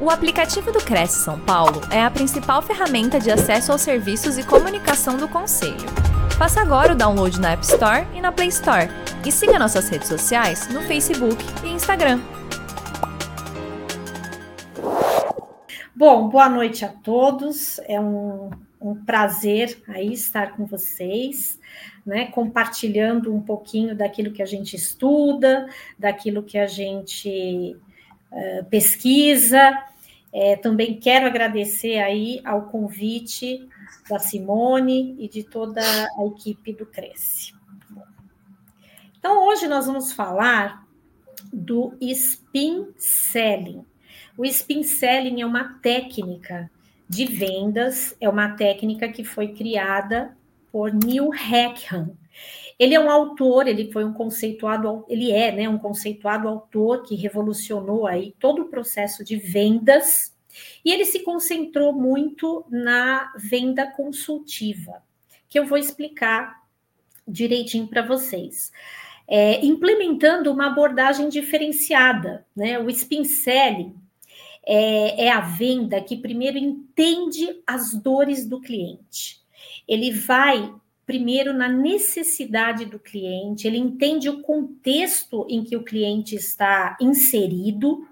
O aplicativo do Cresce São Paulo é a principal ferramenta de acesso aos serviços e comunicação do Conselho. Faça agora o download na App Store e na Play Store. E siga nossas redes sociais no Facebook e Instagram. Bom, boa noite a todos. É um, um prazer aí estar com vocês, né? Compartilhando um pouquinho daquilo que a gente estuda, daquilo que a gente uh, pesquisa é, também quero agradecer aí ao convite da Simone e de toda a equipe do Cresce. Então, hoje nós vamos falar do spin selling. O spin selling é uma técnica de vendas, é uma técnica que foi criada por Neil Hackham. Ele é um autor, ele foi um conceituado, ele é, né, um conceituado autor que revolucionou aí todo o processo de vendas e ele se concentrou muito na venda consultiva, que eu vou explicar direitinho para vocês. É, implementando uma abordagem diferenciada, né? O spin selling é, é a venda que primeiro entende as dores do cliente. Ele vai primeiro na necessidade do cliente, ele entende o contexto em que o cliente está inserido,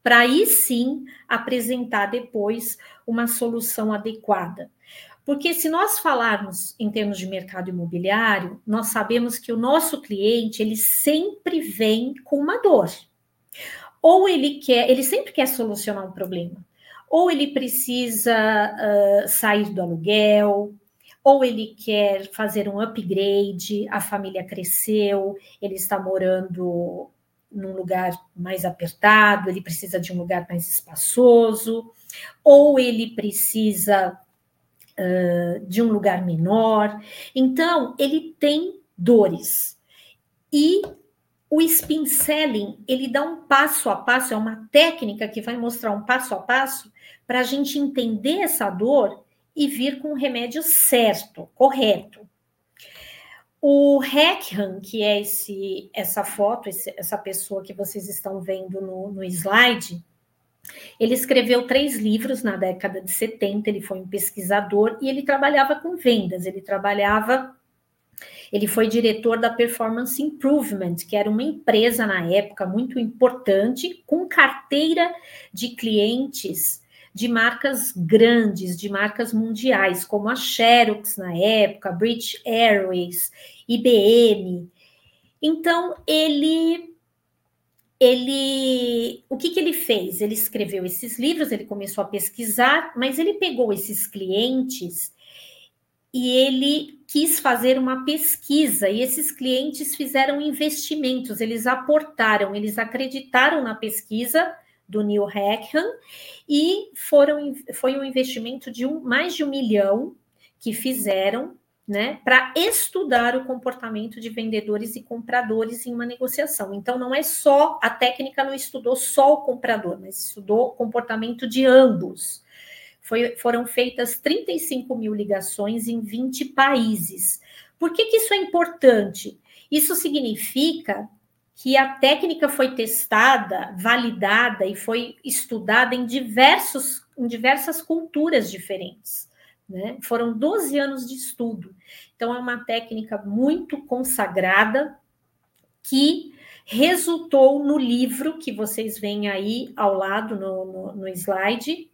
para aí sim apresentar depois uma solução adequada. Porque se nós falarmos em termos de mercado imobiliário, nós sabemos que o nosso cliente ele sempre vem com uma dor. Ou ele quer, ele sempre quer solucionar um problema. Ou ele precisa uh, sair do aluguel, ou ele quer fazer um upgrade, a família cresceu, ele está morando num lugar mais apertado, ele precisa de um lugar mais espaçoso, ou ele precisa uh, de um lugar menor. Então, ele tem dores. E o spin selling, ele dá um passo a passo, é uma técnica que vai mostrar um passo a passo para a gente entender essa dor e vir com o remédio certo, correto. O Hackham, que é esse, essa foto, esse, essa pessoa que vocês estão vendo no, no slide, ele escreveu três livros na década de 70, ele foi um pesquisador e ele trabalhava com vendas, ele trabalhava, ele foi diretor da Performance Improvement, que era uma empresa na época muito importante, com carteira de clientes de marcas grandes, de marcas mundiais, como a Xerox na época, British Airways, IBM. Então, ele ele, o que, que ele fez? Ele escreveu esses livros, ele começou a pesquisar, mas ele pegou esses clientes e ele quis fazer uma pesquisa, e esses clientes fizeram investimentos, eles aportaram, eles acreditaram na pesquisa do Neil Hackham, e foram, foi um investimento de um, mais de um milhão que fizeram né, para estudar o comportamento de vendedores e compradores em uma negociação. Então, não é só, a técnica não estudou só o comprador, mas estudou o comportamento de ambos. Foi, foram feitas 35 mil ligações em 20 países. Por que, que isso é importante? Isso significa que a técnica foi testada, validada e foi estudada em, diversos, em diversas culturas diferentes. Né? Foram 12 anos de estudo. Então, é uma técnica muito consagrada que resultou no livro que vocês veem aí ao lado no, no, no slide,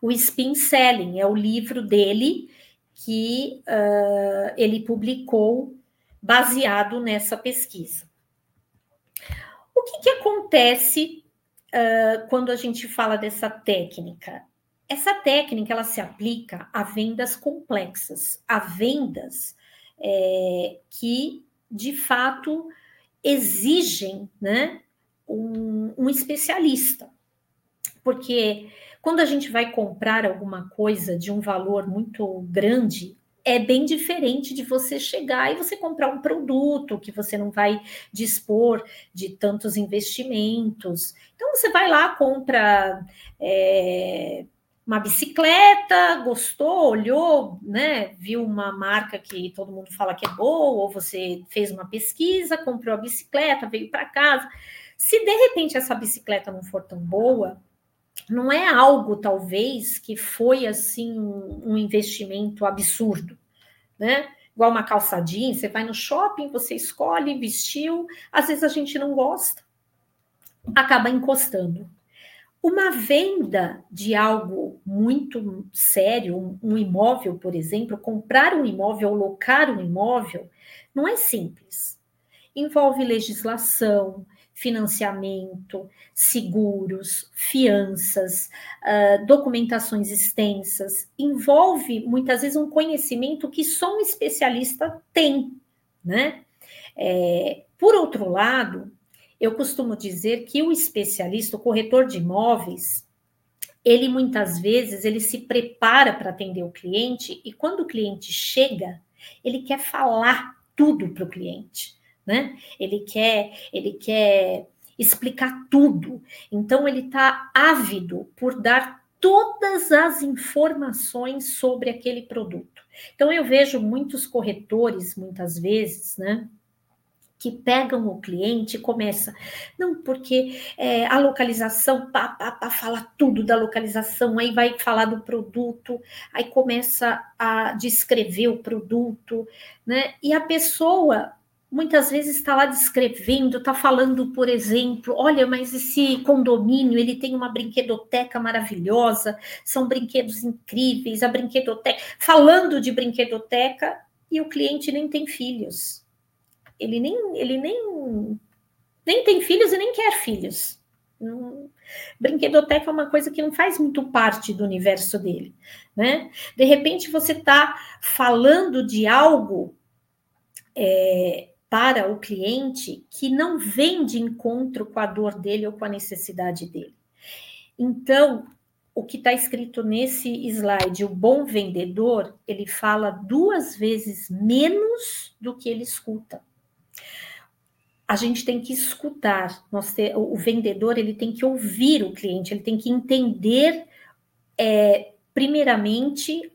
o Spin Selling, é o livro dele que uh, ele publicou baseado nessa pesquisa. O que, que acontece uh, quando a gente fala dessa técnica? Essa técnica ela se aplica a vendas complexas, a vendas é, que de fato exigem né, um, um especialista. Porque quando a gente vai comprar alguma coisa de um valor muito grande, é bem diferente de você chegar e você comprar um produto que você não vai dispor de tantos investimentos. Então você vai lá, compra é, uma bicicleta, gostou, olhou, né? Viu uma marca que todo mundo fala que é boa, ou você fez uma pesquisa, comprou a bicicleta, veio para casa. Se de repente essa bicicleta não for tão boa, não é algo talvez que foi assim um investimento absurdo, né? Igual uma calça jeans, você vai no shopping, você escolhe, vestiu, às vezes a gente não gosta, acaba encostando. Uma venda de algo muito sério, um imóvel, por exemplo, comprar um imóvel, locar um imóvel, não é simples. Envolve legislação, financiamento, seguros, fianças, uh, documentações extensas, envolve muitas vezes um conhecimento que só um especialista tem, né? É, por outro lado, eu costumo dizer que o especialista, o corretor de imóveis, ele muitas vezes ele se prepara para atender o cliente e quando o cliente chega, ele quer falar tudo para o cliente, né? Ele quer, ele quer explicar tudo. Então ele está ávido por dar todas as informações sobre aquele produto. Então eu vejo muitos corretores muitas vezes, né? que pegam o cliente e começa, não, porque é, a localização, pá, pá, pá, fala tudo da localização, aí vai falar do produto, aí começa a descrever o produto, né? E a pessoa muitas vezes está lá descrevendo, está falando, por exemplo, olha, mas esse condomínio ele tem uma brinquedoteca maravilhosa, são brinquedos incríveis, a brinquedoteca, falando de brinquedoteca e o cliente nem tem filhos ele nem, ele nem, nem tem filhos e nem quer filhos. brinquedoteca é uma coisa que não faz muito parte do universo dele, né? De repente você está falando de algo é, para o cliente que não vem de encontro com a dor dele ou com a necessidade dele. Então, o que está escrito nesse slide, o bom vendedor, ele fala duas vezes menos do que ele escuta a gente tem que escutar. O vendedor ele tem que ouvir o cliente, ele tem que entender, é, primeiramente,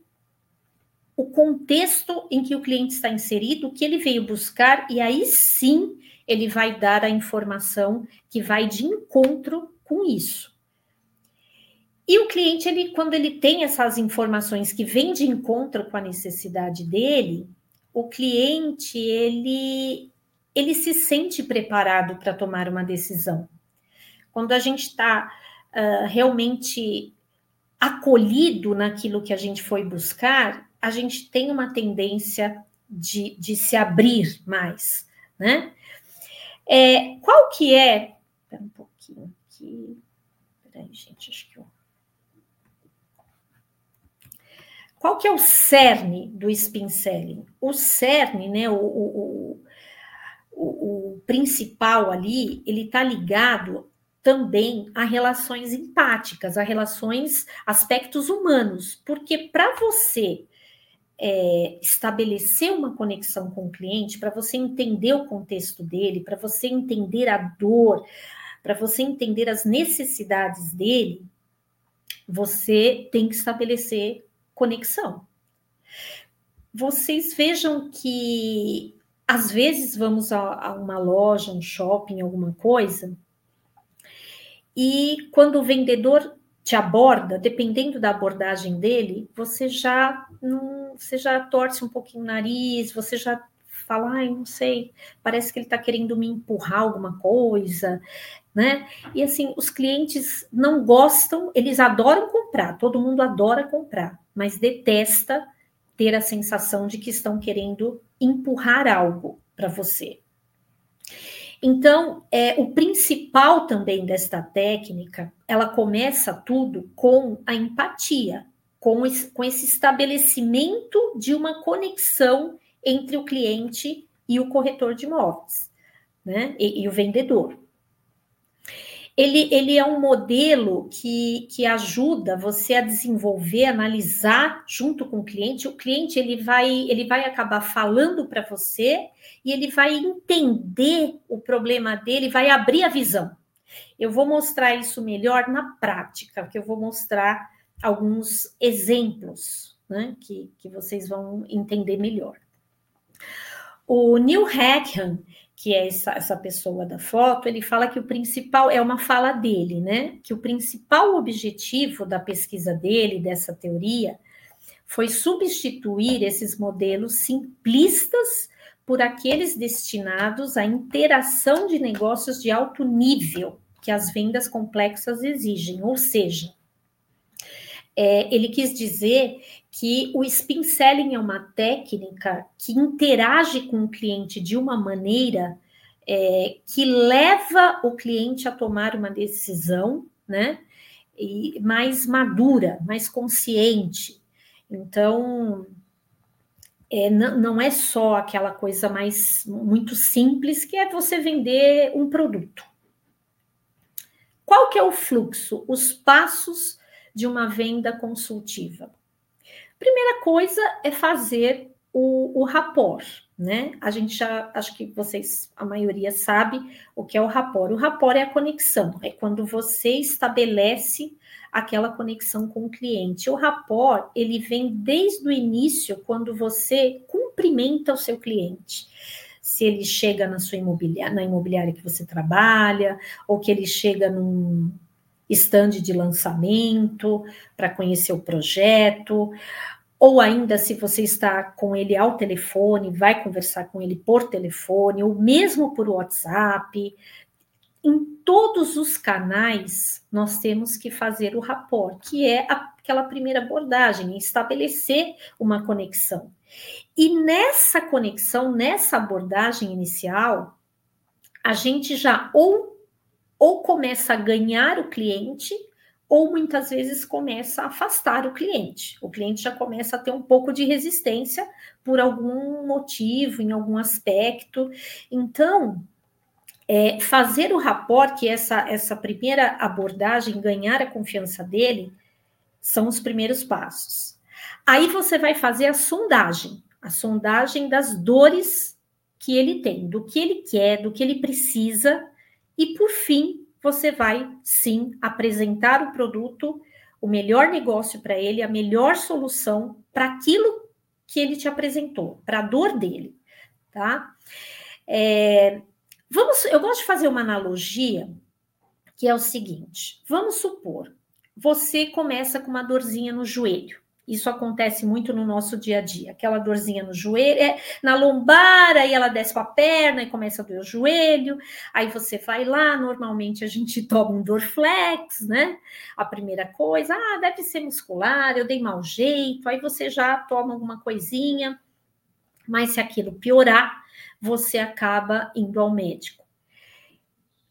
o contexto em que o cliente está inserido, o que ele veio buscar, e aí sim ele vai dar a informação que vai de encontro com isso. E o cliente, ele, quando ele tem essas informações que vêm de encontro com a necessidade dele, o cliente ele ele se sente preparado para tomar uma decisão. Quando a gente está uh, realmente acolhido naquilo que a gente foi buscar, a gente tem uma tendência de, de se abrir mais, né? É, qual que é... Espera um pouquinho aqui. Peraí, gente, acho que eu... Qual que é o cerne do spin selling? O cerne, né, o, o, o, o principal ali, ele está ligado também a relações empáticas, a relações, aspectos humanos, porque para você é, estabelecer uma conexão com o cliente, para você entender o contexto dele, para você entender a dor, para você entender as necessidades dele, você tem que estabelecer conexão. Vocês vejam que às vezes vamos a, a uma loja, um shopping, alguma coisa, e quando o vendedor te aborda, dependendo da abordagem dele, você já não, você já torce um pouquinho o nariz, você já fala, ai, não sei, parece que ele está querendo me empurrar alguma coisa, né? E assim, os clientes não gostam, eles adoram comprar, todo mundo adora comprar, mas detesta ter a sensação de que estão querendo empurrar algo para você. Então, é, o principal também desta técnica, ela começa tudo com a empatia, com esse, com esse estabelecimento de uma conexão entre o cliente e o corretor de imóveis, né? E, e o vendedor ele, ele é um modelo que, que ajuda você a desenvolver, analisar junto com o cliente. O cliente ele vai, ele vai acabar falando para você e ele vai entender o problema dele, vai abrir a visão. Eu vou mostrar isso melhor na prática, que eu vou mostrar alguns exemplos né, que, que vocês vão entender melhor. O Neil Hackham, que é essa, essa pessoa da foto, ele fala que o principal é uma fala dele, né? Que o principal objetivo da pesquisa dele, dessa teoria, foi substituir esses modelos simplistas por aqueles destinados à interação de negócios de alto nível que as vendas complexas exigem, ou seja, é, ele quis dizer que o spin selling é uma técnica que interage com o cliente de uma maneira é, que leva o cliente a tomar uma decisão, né? E mais madura, mais consciente. Então, é, não, não é só aquela coisa mais muito simples que é você vender um produto. Qual que é o fluxo? Os passos de uma venda consultiva? Primeira coisa é fazer o, o né? A gente já, acho que vocês, a maioria sabe o que é o rapport. O rapport é a conexão, é quando você estabelece aquela conexão com o cliente. O rapport, ele vem desde o início, quando você cumprimenta o seu cliente se ele chega na sua imobiliária, na imobiliária que você trabalha, ou que ele chega num, stand de lançamento para conhecer o projeto, ou ainda se você está com ele ao telefone, vai conversar com ele por telefone, ou mesmo por WhatsApp. Em todos os canais, nós temos que fazer o rapport, que é aquela primeira abordagem, estabelecer uma conexão. E nessa conexão, nessa abordagem inicial, a gente já ou ou começa a ganhar o cliente, ou muitas vezes começa a afastar o cliente. O cliente já começa a ter um pouco de resistência por algum motivo, em algum aspecto. Então, é, fazer o rapport, que essa, essa primeira abordagem, ganhar a confiança dele, são os primeiros passos. Aí você vai fazer a sondagem, a sondagem das dores que ele tem, do que ele quer, do que ele precisa e por fim, você vai sim apresentar o produto, o melhor negócio para ele, a melhor solução para aquilo que ele te apresentou, para a dor dele, tá? É, vamos, eu gosto de fazer uma analogia que é o seguinte: vamos supor, você começa com uma dorzinha no joelho. Isso acontece muito no nosso dia a dia. Aquela dorzinha no joelho, é, na lombar, aí ela desce para a perna e começa a doer o joelho. Aí você vai lá, normalmente a gente toma um Dorflex, né? A primeira coisa, ah, deve ser muscular, eu dei mau jeito. Aí você já toma alguma coisinha. Mas se aquilo piorar, você acaba indo ao médico.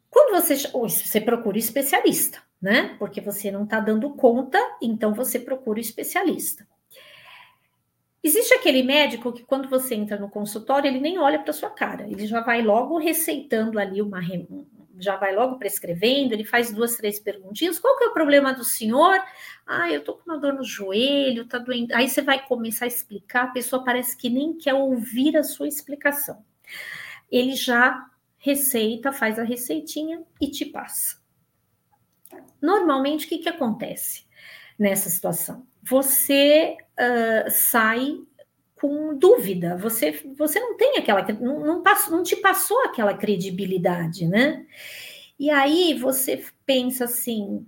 Quando você, você procura especialista né? Porque você não está dando conta, então você procura o especialista. Existe aquele médico que, quando você entra no consultório, ele nem olha para sua cara, ele já vai logo receitando ali uma. Já vai logo prescrevendo, ele faz duas, três perguntinhas. Qual que é o problema do senhor? Ah, eu tô com uma dor no joelho, tá doendo. Aí você vai começar a explicar, a pessoa parece que nem quer ouvir a sua explicação. Ele já receita, faz a receitinha e te passa. Normalmente, o que, que acontece nessa situação? Você uh, sai com dúvida, você, você não tem aquela, não, não, não te passou aquela credibilidade, né? E aí você pensa assim,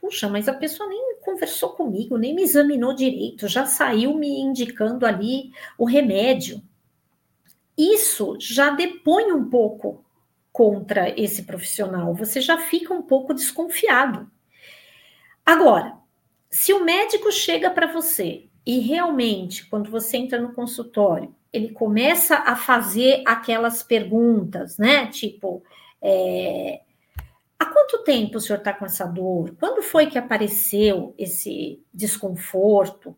puxa, mas a pessoa nem conversou comigo, nem me examinou direito, já saiu me indicando ali o remédio. Isso já depõe um pouco contra esse profissional, você já fica um pouco desconfiado. Agora, se o médico chega para você e realmente, quando você entra no consultório, ele começa a fazer aquelas perguntas, né? Tipo, é, há quanto tempo o senhor está com essa dor? Quando foi que apareceu esse desconforto?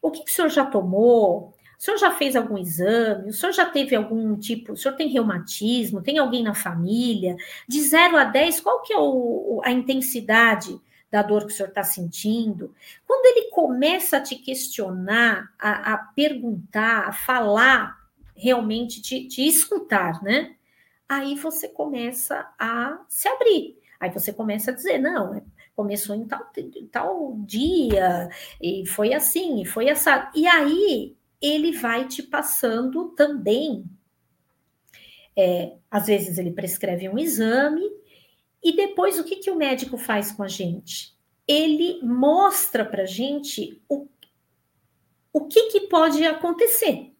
O que, que o senhor já tomou? O senhor já fez algum exame? O senhor já teve algum tipo? O senhor tem reumatismo? Tem alguém na família? De 0 a 10, qual que é o, a intensidade da dor que o senhor está sentindo? Quando ele começa a te questionar, a, a perguntar, a falar, realmente te, te escutar, né? Aí você começa a se abrir. Aí você começa a dizer, não, é, começou em tal, tal dia, e foi assim, e foi essa. E aí ele vai te passando também É, às vezes ele prescreve um exame e depois o que, que o médico faz com a gente? Ele mostra para a gente o, o que, que pode acontecer,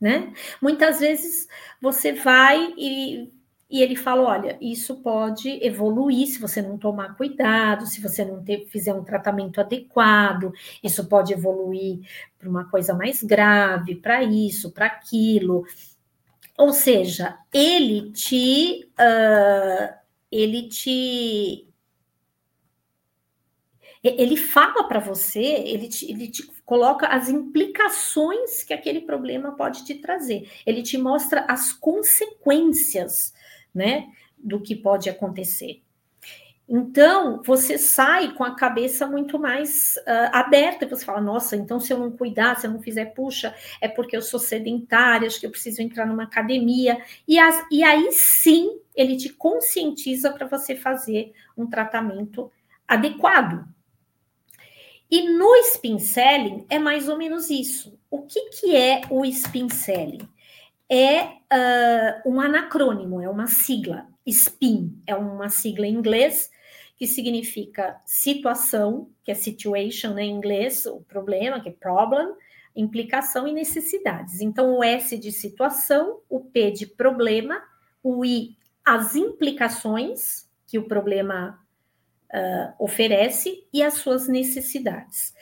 né? Muitas vezes você vai e e ele fala: olha, isso pode evoluir se você não tomar cuidado, se você não ter, fizer um tratamento adequado, isso pode evoluir para uma coisa mais grave, para isso, para aquilo. Ou seja, ele te. Uh, ele te. Ele fala para você, ele te, ele te coloca as implicações que aquele problema pode te trazer. Ele te mostra as consequências né, do que pode acontecer. Então, você sai com a cabeça muito mais uh, aberta, você fala, nossa, então se eu não cuidar, se eu não fizer, puxa, é porque eu sou sedentária, acho que eu preciso entrar numa academia. E, as, e aí sim, ele te conscientiza para você fazer um tratamento adequado. E no spin selling é mais ou menos isso. O que, que é o spin selling? É uh, um anacrônimo, é uma sigla. SPIN é uma sigla em inglês que significa situação, que é situation né, em inglês, o problema, que é problem, implicação e necessidades. Então, o S de situação, o P de problema, o I, as implicações que o problema uh, oferece e as suas necessidades.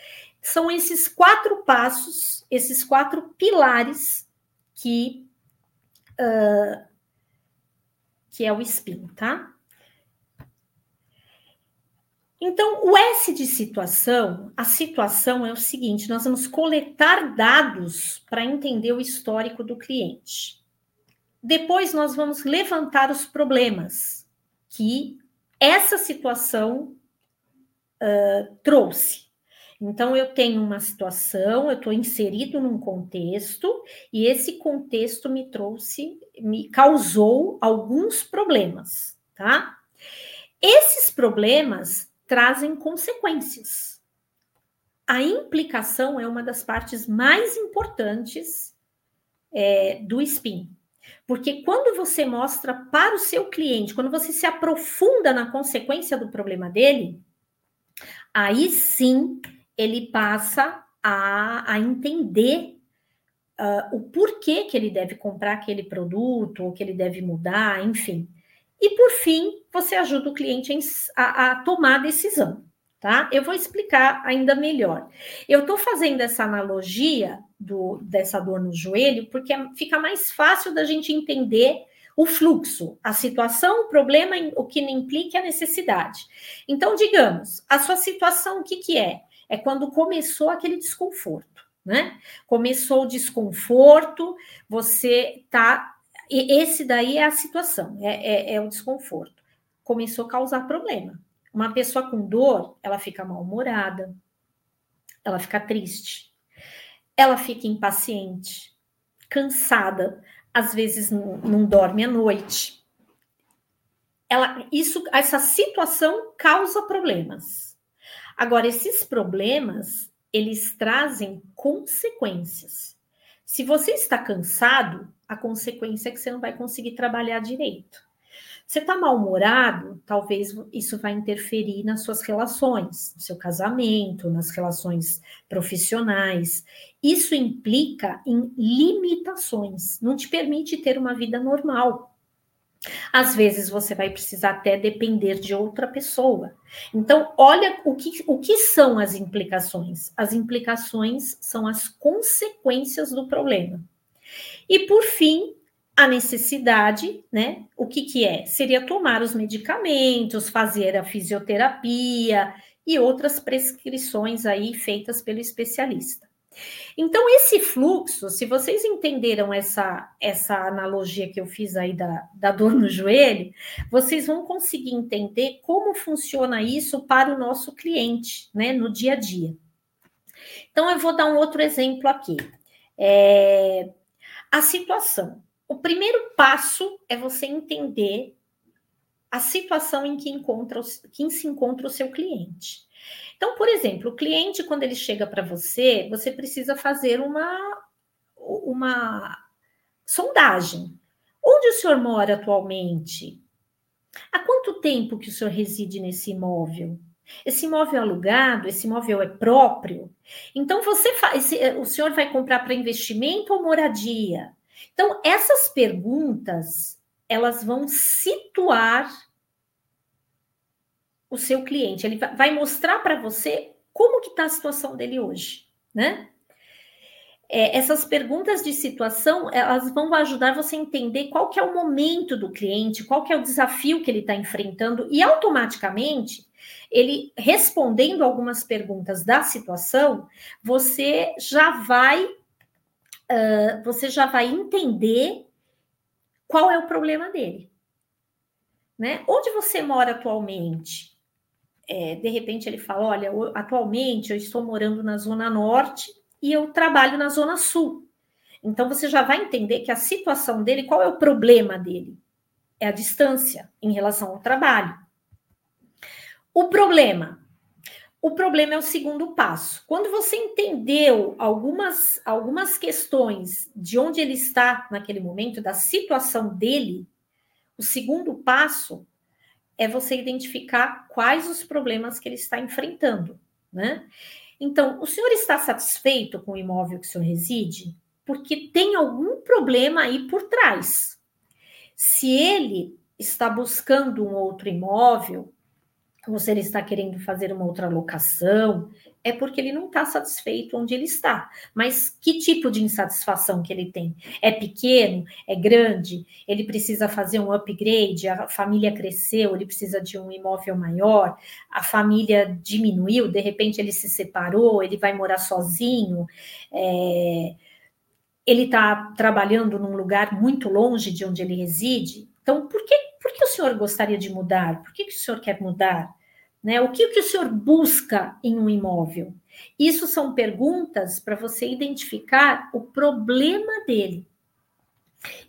São esses quatro passos, esses quatro pilares que uh, que é o spin, tá? Então, o S de situação, a situação é o seguinte: nós vamos coletar dados para entender o histórico do cliente. Depois, nós vamos levantar os problemas que essa situação uh, trouxe. Então, eu tenho uma situação, eu estou inserido num contexto, e esse contexto me trouxe, me causou alguns problemas, tá? Esses problemas trazem consequências. A implicação é uma das partes mais importantes é, do SPIN. Porque quando você mostra para o seu cliente, quando você se aprofunda na consequência do problema dele, aí sim ele passa a, a entender uh, o porquê que ele deve comprar aquele produto, ou que ele deve mudar, enfim. E por fim, você ajuda o cliente a, a tomar a decisão, tá? Eu vou explicar ainda melhor. Eu estou fazendo essa analogia do, dessa dor no joelho porque fica mais fácil da gente entender o fluxo, a situação, o problema, o que implica a necessidade. Então, digamos, a sua situação, o que, que é? É quando começou aquele desconforto, né? Começou o desconforto, você tá. Esse daí é a situação, é, é, é o desconforto. Começou a causar problema. Uma pessoa com dor, ela fica mal-humorada, ela fica triste, ela fica impaciente, cansada, às vezes não, não dorme à noite. Ela, isso, essa situação causa problemas. Agora, esses problemas, eles trazem consequências. Se você está cansado, a consequência é que você não vai conseguir trabalhar direito. Você está mal-humorado, talvez isso vai interferir nas suas relações, no seu casamento, nas relações profissionais. Isso implica em limitações, não te permite ter uma vida normal. Às vezes você vai precisar até depender de outra pessoa. Então, olha o que, o que são as implicações. As implicações são as consequências do problema. E por fim, a necessidade, né? O que, que é? Seria tomar os medicamentos, fazer a fisioterapia e outras prescrições aí feitas pelo especialista. Então, esse fluxo, se vocês entenderam essa, essa analogia que eu fiz aí da, da dor no joelho, vocês vão conseguir entender como funciona isso para o nosso cliente, né, no dia a dia. Então, eu vou dar um outro exemplo aqui. É, a situação. O primeiro passo é você entender a situação em que, encontra, que se encontra o seu cliente. Então, por exemplo, o cliente, quando ele chega para você, você precisa fazer uma, uma sondagem. Onde o senhor mora atualmente? Há quanto tempo que o senhor reside nesse imóvel? Esse imóvel é alugado, esse imóvel é próprio. Então, você faz, o senhor vai comprar para investimento ou moradia? Então, essas perguntas, elas vão situar o seu cliente. Ele vai mostrar para você como que está a situação dele hoje, né? É, essas perguntas de situação, elas vão ajudar você a entender qual que é o momento do cliente, qual que é o desafio que ele está enfrentando, e automaticamente, ele respondendo algumas perguntas da situação, você já vai, uh, você já vai entender qual é o problema dele. Né? Onde você mora atualmente? É, de repente ele fala: olha, atualmente eu estou morando na Zona Norte e eu trabalho na Zona Sul. Então você já vai entender que a situação dele, qual é o problema dele? É a distância em relação ao trabalho. O problema. O problema é o segundo passo. Quando você entendeu algumas, algumas questões de onde ele está naquele momento, da situação dele, o segundo passo é você identificar quais os problemas que ele está enfrentando, né? Então, o senhor está satisfeito com o imóvel que o senhor reside? Porque tem algum problema aí por trás. Se ele está buscando um outro imóvel, ou se ele está querendo fazer uma outra locação, é porque ele não está satisfeito onde ele está. Mas que tipo de insatisfação que ele tem? É pequeno? É grande? Ele precisa fazer um upgrade? A família cresceu? Ele precisa de um imóvel maior? A família diminuiu? De repente ele se separou? Ele vai morar sozinho? É... Ele está trabalhando num lugar muito longe de onde ele reside? Então, por que, por que o senhor gostaria de mudar? Por que, que o senhor quer mudar? Né? O que, que o senhor busca em um imóvel? Isso são perguntas para você identificar o problema dele.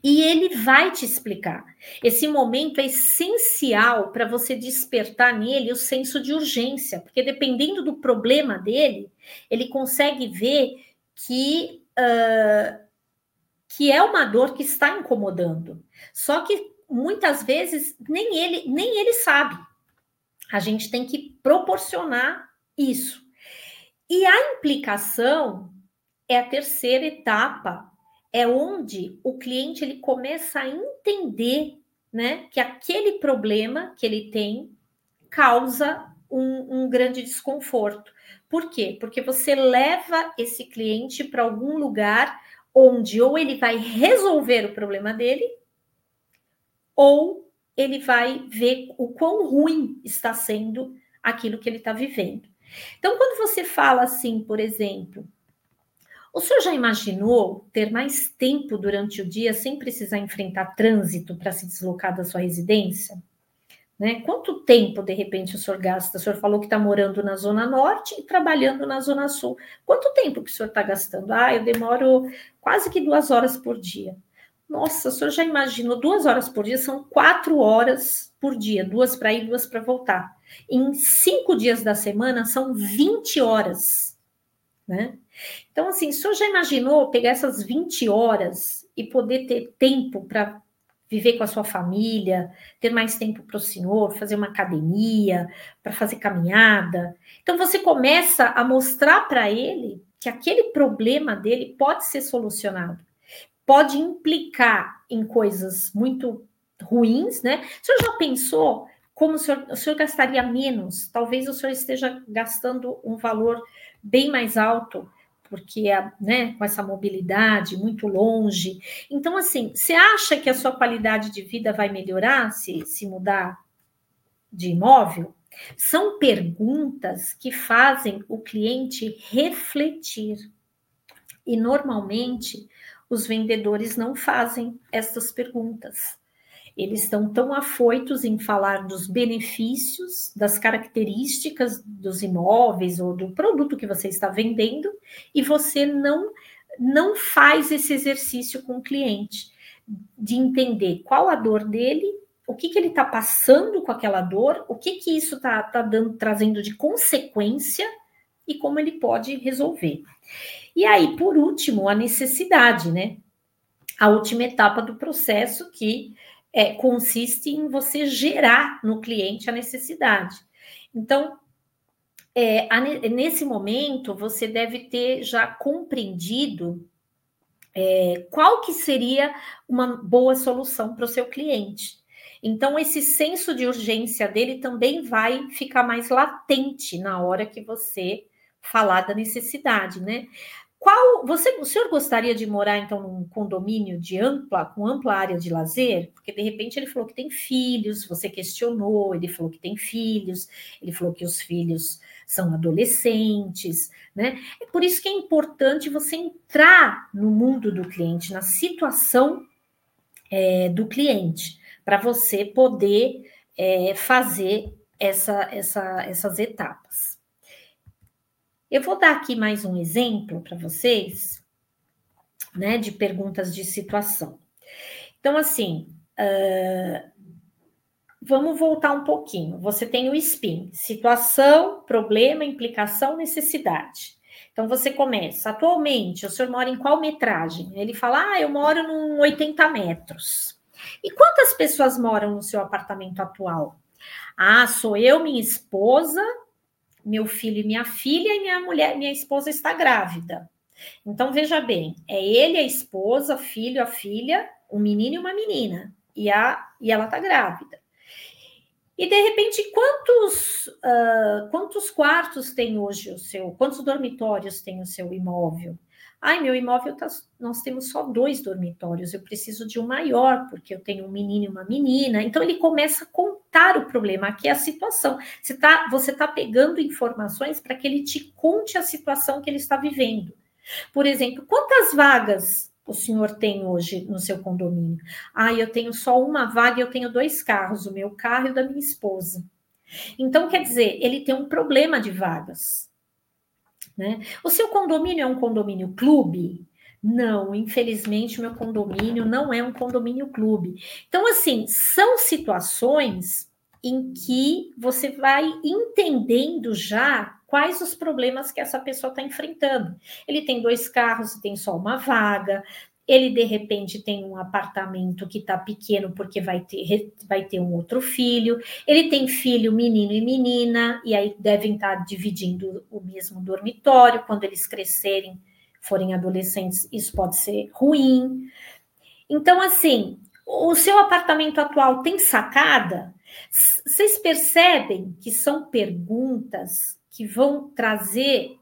E ele vai te explicar. Esse momento é essencial para você despertar nele o senso de urgência, porque dependendo do problema dele, ele consegue ver que, uh, que é uma dor que está incomodando. Só que muitas vezes nem ele nem ele sabe. A gente tem que proporcionar isso. E a implicação é a terceira etapa, é onde o cliente ele começa a entender, né, que aquele problema que ele tem causa um, um grande desconforto. Por quê? Porque você leva esse cliente para algum lugar onde ou ele vai resolver o problema dele, ou ele vai ver o quão ruim está sendo aquilo que ele está vivendo. Então, quando você fala assim, por exemplo, o senhor já imaginou ter mais tempo durante o dia sem precisar enfrentar trânsito para se deslocar da sua residência? Né? Quanto tempo, de repente, o senhor gasta? O senhor falou que está morando na Zona Norte e trabalhando na Zona Sul. Quanto tempo que o senhor está gastando? Ah, eu demoro quase que duas horas por dia. Nossa, o senhor já imaginou duas horas por dia? São quatro horas por dia, duas para ir, duas para voltar. Em cinco dias da semana são 20 horas, né? Então, assim, o senhor já imaginou pegar essas 20 horas e poder ter tempo para viver com a sua família, ter mais tempo para o senhor, fazer uma academia, para fazer caminhada? Então, você começa a mostrar para ele que aquele problema dele pode ser solucionado pode implicar em coisas muito ruins, né? O senhor já pensou como o senhor, o senhor gastaria menos? Talvez o senhor esteja gastando um valor bem mais alto, porque é, né, com essa mobilidade muito longe. Então, assim, você acha que a sua qualidade de vida vai melhorar se, se mudar de imóvel? São perguntas que fazem o cliente refletir. E normalmente os vendedores não fazem essas perguntas. Eles estão tão afoitos em falar dos benefícios, das características dos imóveis ou do produto que você está vendendo, e você não, não faz esse exercício com o cliente de entender qual a dor dele, o que, que ele está passando com aquela dor, o que, que isso está tá dando, trazendo de consequência e como ele pode resolver. E aí, por último, a necessidade, né? a última etapa do processo que é, consiste em você gerar no cliente a necessidade. Então, é, a, nesse momento, você deve ter já compreendido é, qual que seria uma boa solução para o seu cliente. Então, esse senso de urgência dele também vai ficar mais latente na hora que você falar da necessidade, né? Qual você, o senhor gostaria de morar então num condomínio de ampla, com ampla área de lazer? Porque de repente ele falou que tem filhos, você questionou, ele falou que tem filhos, ele falou que os filhos são adolescentes, né? É por isso que é importante você entrar no mundo do cliente, na situação é, do cliente, para você poder é, fazer essa, essa, essas etapas. Eu vou dar aqui mais um exemplo para vocês, né, de perguntas de situação. Então, assim, uh, vamos voltar um pouquinho. Você tem o SPIN: situação, problema, implicação, necessidade. Então, você começa. Atualmente, o senhor mora em qual metragem? Ele fala: Ah, eu moro num 80 metros. E quantas pessoas moram no seu apartamento atual? Ah, sou eu, minha esposa meu filho e minha filha e minha mulher, minha esposa está grávida. Então veja bem, é ele, a esposa, filho, a filha, um menino e uma menina, e a e ela está grávida. E de repente, quantos uh, quantos quartos tem hoje o seu? Quantos dormitórios tem o seu imóvel? Ai, meu imóvel tá, nós temos só dois dormitórios, eu preciso de um maior, porque eu tenho um menino e uma menina. Então ele começa a contar o problema, aqui é a situação. Você está você tá pegando informações para que ele te conte a situação que ele está vivendo. Por exemplo, quantas vagas o senhor tem hoje no seu condomínio? Ah, eu tenho só uma vaga, eu tenho dois carros, o meu carro e o da minha esposa. Então, quer dizer, ele tem um problema de vagas. Né? O seu condomínio é um condomínio clube? Não, infelizmente, meu condomínio não é um condomínio clube. Então, assim, são situações em que você vai entendendo já quais os problemas que essa pessoa está enfrentando. Ele tem dois carros e tem só uma vaga, ele de repente tem um apartamento que está pequeno porque vai ter, vai ter um outro filho, ele tem filho menino e menina, e aí devem estar tá dividindo o mesmo dormitório, quando eles crescerem, forem adolescentes, isso pode ser ruim. Então, assim, o seu apartamento atual tem sacada? Vocês percebem que são perguntas que vão trazer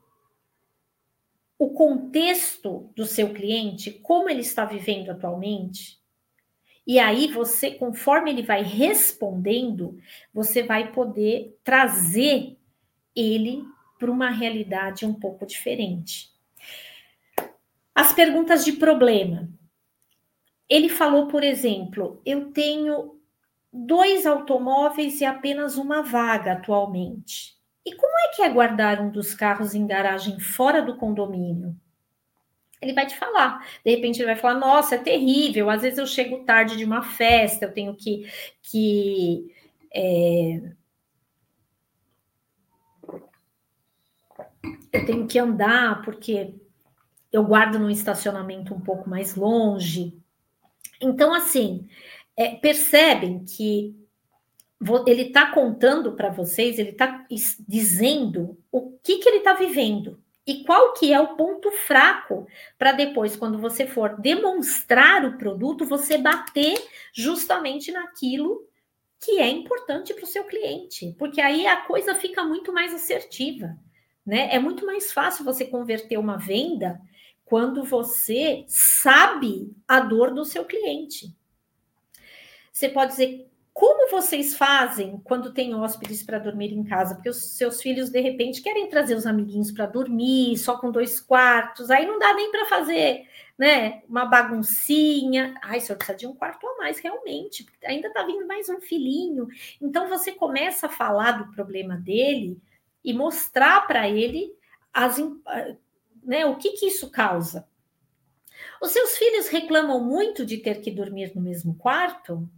o contexto do seu cliente, como ele está vivendo atualmente. E aí você, conforme ele vai respondendo, você vai poder trazer ele para uma realidade um pouco diferente. As perguntas de problema. Ele falou, por exemplo, eu tenho dois automóveis e apenas uma vaga atualmente. E como é que é guardar um dos carros em garagem fora do condomínio? Ele vai te falar. De repente ele vai falar: "Nossa, é terrível. Às vezes eu chego tarde de uma festa, eu tenho que que é... eu tenho que andar porque eu guardo num estacionamento um pouco mais longe. Então, assim, é, percebem que ele está contando para vocês, ele está dizendo o que, que ele está vivendo e qual que é o ponto fraco para depois, quando você for demonstrar o produto, você bater justamente naquilo que é importante para o seu cliente, porque aí a coisa fica muito mais assertiva, né? É muito mais fácil você converter uma venda quando você sabe a dor do seu cliente. Você pode dizer, como vocês fazem quando tem hóspedes para dormir em casa? Porque os seus filhos, de repente, querem trazer os amiguinhos para dormir, só com dois quartos, aí não dá nem para fazer né, uma baguncinha. Ai, senhor precisa de um quarto a mais, realmente, ainda está vindo mais um filhinho. Então, você começa a falar do problema dele e mostrar para ele as, né, o que, que isso causa. Os seus filhos reclamam muito de ter que dormir no mesmo quarto?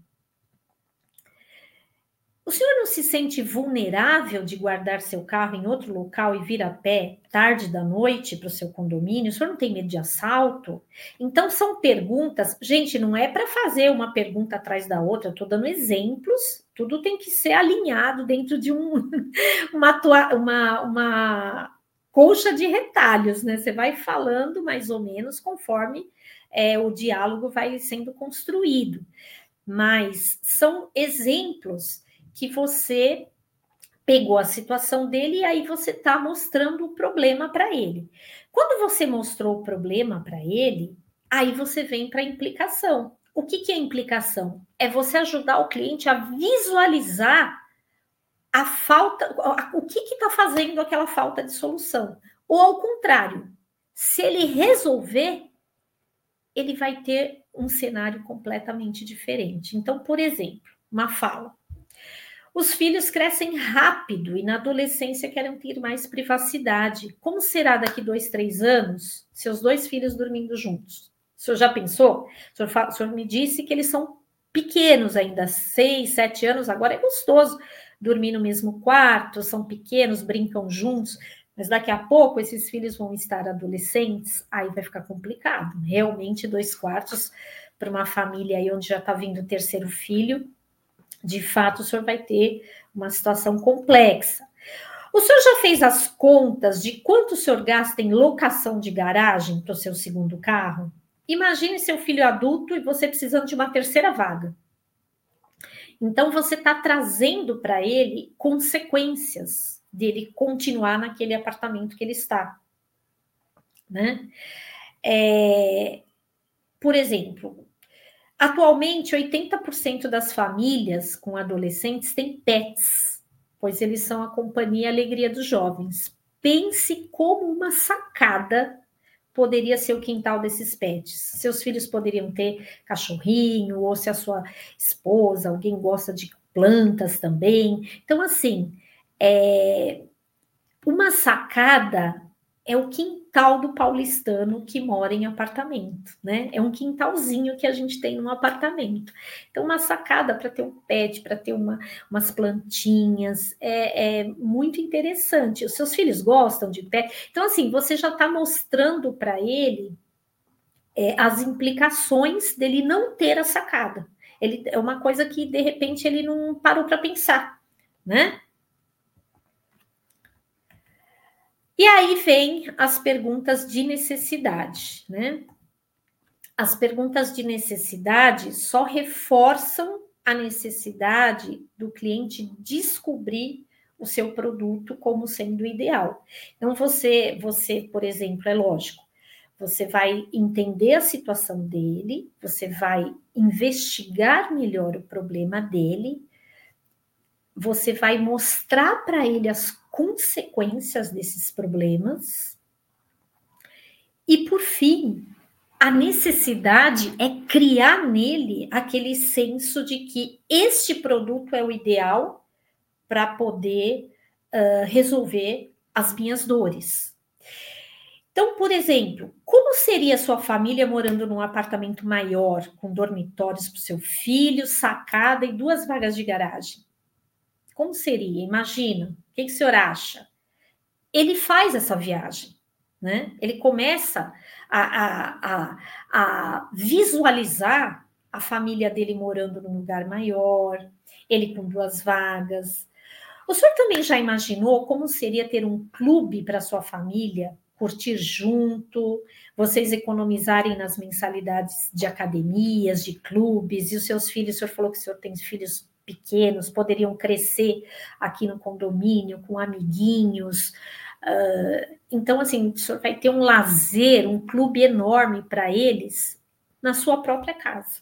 O senhor não se sente vulnerável de guardar seu carro em outro local e vir a pé tarde da noite para o seu condomínio? O senhor não tem medo de assalto? Então, são perguntas. Gente, não é para fazer uma pergunta atrás da outra, eu estou dando exemplos, tudo tem que ser alinhado dentro de um, uma, uma, uma colcha de retalhos, né? Você vai falando mais ou menos conforme é, o diálogo vai sendo construído. Mas são exemplos que você pegou a situação dele e aí você está mostrando o problema para ele. Quando você mostrou o problema para ele, aí você vem para a implicação. O que, que é implicação? É você ajudar o cliente a visualizar a falta, o que está fazendo aquela falta de solução. Ou ao contrário, se ele resolver, ele vai ter um cenário completamente diferente. Então, por exemplo, uma fala. Os filhos crescem rápido e na adolescência querem ter mais privacidade. Como será daqui dois, três anos, seus dois filhos dormindo juntos? O senhor já pensou? O senhor, o senhor me disse que eles são pequenos ainda, seis, sete anos, agora é gostoso dormir no mesmo quarto, são pequenos, brincam juntos, mas daqui a pouco esses filhos vão estar adolescentes, aí vai ficar complicado. Realmente, dois quartos para uma família aí onde já está vindo o terceiro filho, de fato, o senhor vai ter uma situação complexa. O senhor já fez as contas de quanto o senhor gasta em locação de garagem para o seu segundo carro? Imagine seu filho adulto e você precisando de uma terceira vaga. Então, você está trazendo para ele consequências dele continuar naquele apartamento que ele está. Né? É, por exemplo, Atualmente, 80% das famílias com adolescentes têm pets, pois eles são a companhia e alegria dos jovens. Pense como uma sacada poderia ser o quintal desses pets. Seus filhos poderiam ter cachorrinho, ou se a sua esposa, alguém gosta de plantas também. Então, assim, é, uma sacada é o quintal do paulistano que mora em apartamento, né? É um quintalzinho que a gente tem num apartamento. Então, uma sacada para ter um pet, para ter uma, umas plantinhas, é, é, muito interessante. Os seus filhos gostam de pet. Então, assim, você já está mostrando para ele é, as implicações dele não ter a sacada. Ele é uma coisa que, de repente, ele não parou para pensar, né? E aí vem as perguntas de necessidade, né? As perguntas de necessidade só reforçam a necessidade do cliente descobrir o seu produto como sendo ideal. Então você, você, por exemplo, é lógico, você vai entender a situação dele, você vai investigar melhor o problema dele, você vai mostrar para ele as consequências desses problemas. E, por fim, a necessidade é criar nele aquele senso de que este produto é o ideal para poder uh, resolver as minhas dores. Então, por exemplo, como seria sua família morando num apartamento maior, com dormitórios para o seu filho, sacada e duas vagas de garagem? Como seria? Imagina. Que, que o senhor acha? Ele faz essa viagem, né? Ele começa a, a, a, a visualizar a família dele morando num lugar maior, ele com duas vagas. O senhor também já imaginou como seria ter um clube para sua família curtir junto, vocês economizarem nas mensalidades de academias, de clubes, e os seus filhos, o senhor falou que o senhor tem filhos pequenos poderiam crescer aqui no condomínio com amiguinhos. Uh, então, assim, o senhor vai ter um lazer, um clube enorme para eles na sua própria casa.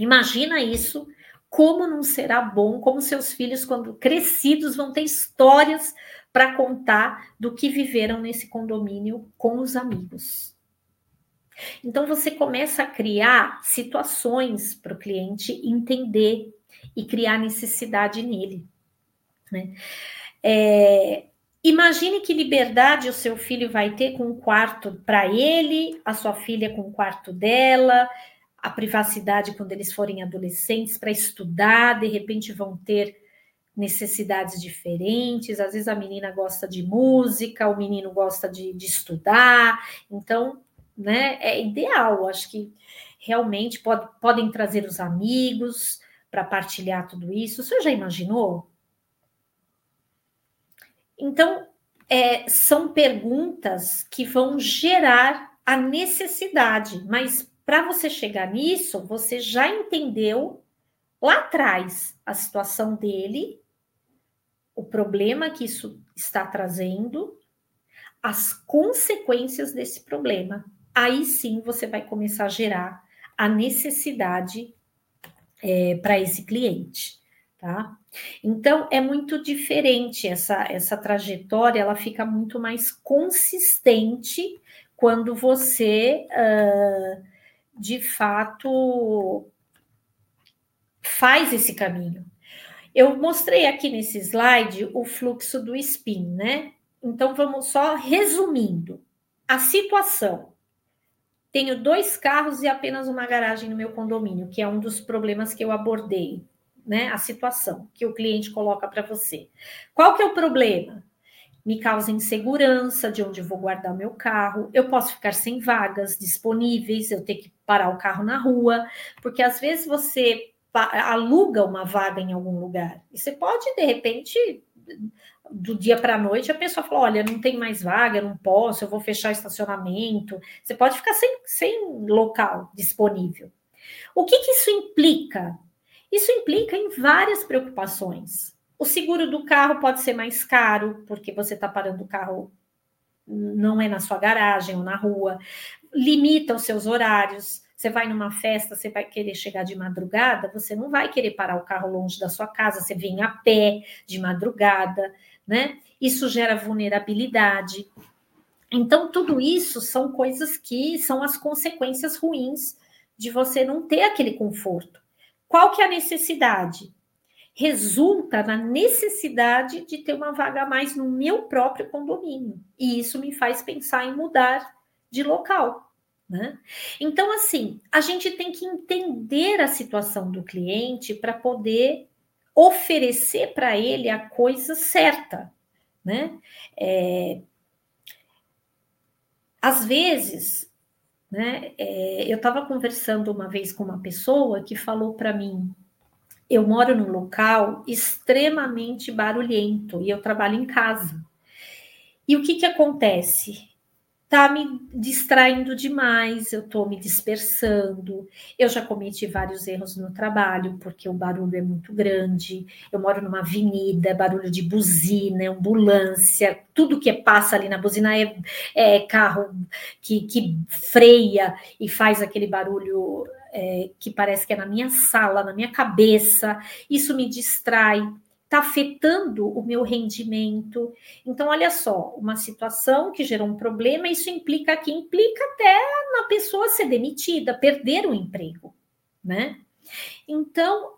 Imagina isso, como não será bom, como seus filhos, quando crescidos, vão ter histórias para contar do que viveram nesse condomínio com os amigos. Então, você começa a criar situações para o cliente entender e criar necessidade nele. Né? É, imagine que liberdade o seu filho vai ter com um quarto para ele, a sua filha com o um quarto dela, a privacidade quando eles forem adolescentes para estudar, de repente vão ter necessidades diferentes. Às vezes a menina gosta de música, o menino gosta de, de estudar. Então, né, é ideal. Acho que realmente pode, podem trazer os amigos para partilhar tudo isso. Você já imaginou? Então, é, são perguntas que vão gerar a necessidade, mas para você chegar nisso, você já entendeu lá atrás a situação dele, o problema que isso está trazendo, as consequências desse problema. Aí sim você vai começar a gerar a necessidade é, para esse cliente, tá? Então é muito diferente essa essa trajetória, ela fica muito mais consistente quando você uh, de fato faz esse caminho. Eu mostrei aqui nesse slide o fluxo do spin, né? Então vamos só resumindo a situação. Tenho dois carros e apenas uma garagem no meu condomínio, que é um dos problemas que eu abordei, né? A situação que o cliente coloca para você. Qual que é o problema? Me causa insegurança de onde vou guardar meu carro. Eu posso ficar sem vagas disponíveis, eu ter que parar o carro na rua, porque às vezes você aluga uma vaga em algum lugar. E você pode, de repente, do dia para a noite, a pessoa fala: olha, não tem mais vaga, não posso, eu vou fechar estacionamento. Você pode ficar sem, sem local disponível. O que, que isso implica? Isso implica em várias preocupações. O seguro do carro pode ser mais caro, porque você está parando o carro, não é na sua garagem ou na rua, limita os seus horários. Você vai numa festa, você vai querer chegar de madrugada, você não vai querer parar o carro longe da sua casa, você vem a pé de madrugada, né? Isso gera vulnerabilidade. Então, tudo isso são coisas que são as consequências ruins de você não ter aquele conforto. Qual que é a necessidade? Resulta na necessidade de ter uma vaga a mais no meu próprio condomínio. E isso me faz pensar em mudar de local. Né? Então, assim, a gente tem que entender a situação do cliente para poder oferecer para ele a coisa certa. Né? É, às vezes, né, é, eu estava conversando uma vez com uma pessoa que falou para mim: eu moro num local extremamente barulhento e eu trabalho em casa. E o que, que acontece? Tá me distraindo demais, eu tô me dispersando. Eu já cometi vários erros no trabalho, porque o barulho é muito grande. Eu moro numa avenida, é barulho de buzina, ambulância, tudo que passa ali na buzina é, é carro que, que freia e faz aquele barulho é, que parece que é na minha sala, na minha cabeça. Isso me distrai está afetando o meu rendimento. Então, olha só, uma situação que gerou um problema, isso implica aqui, implica até na pessoa ser demitida, perder o emprego, né? Então,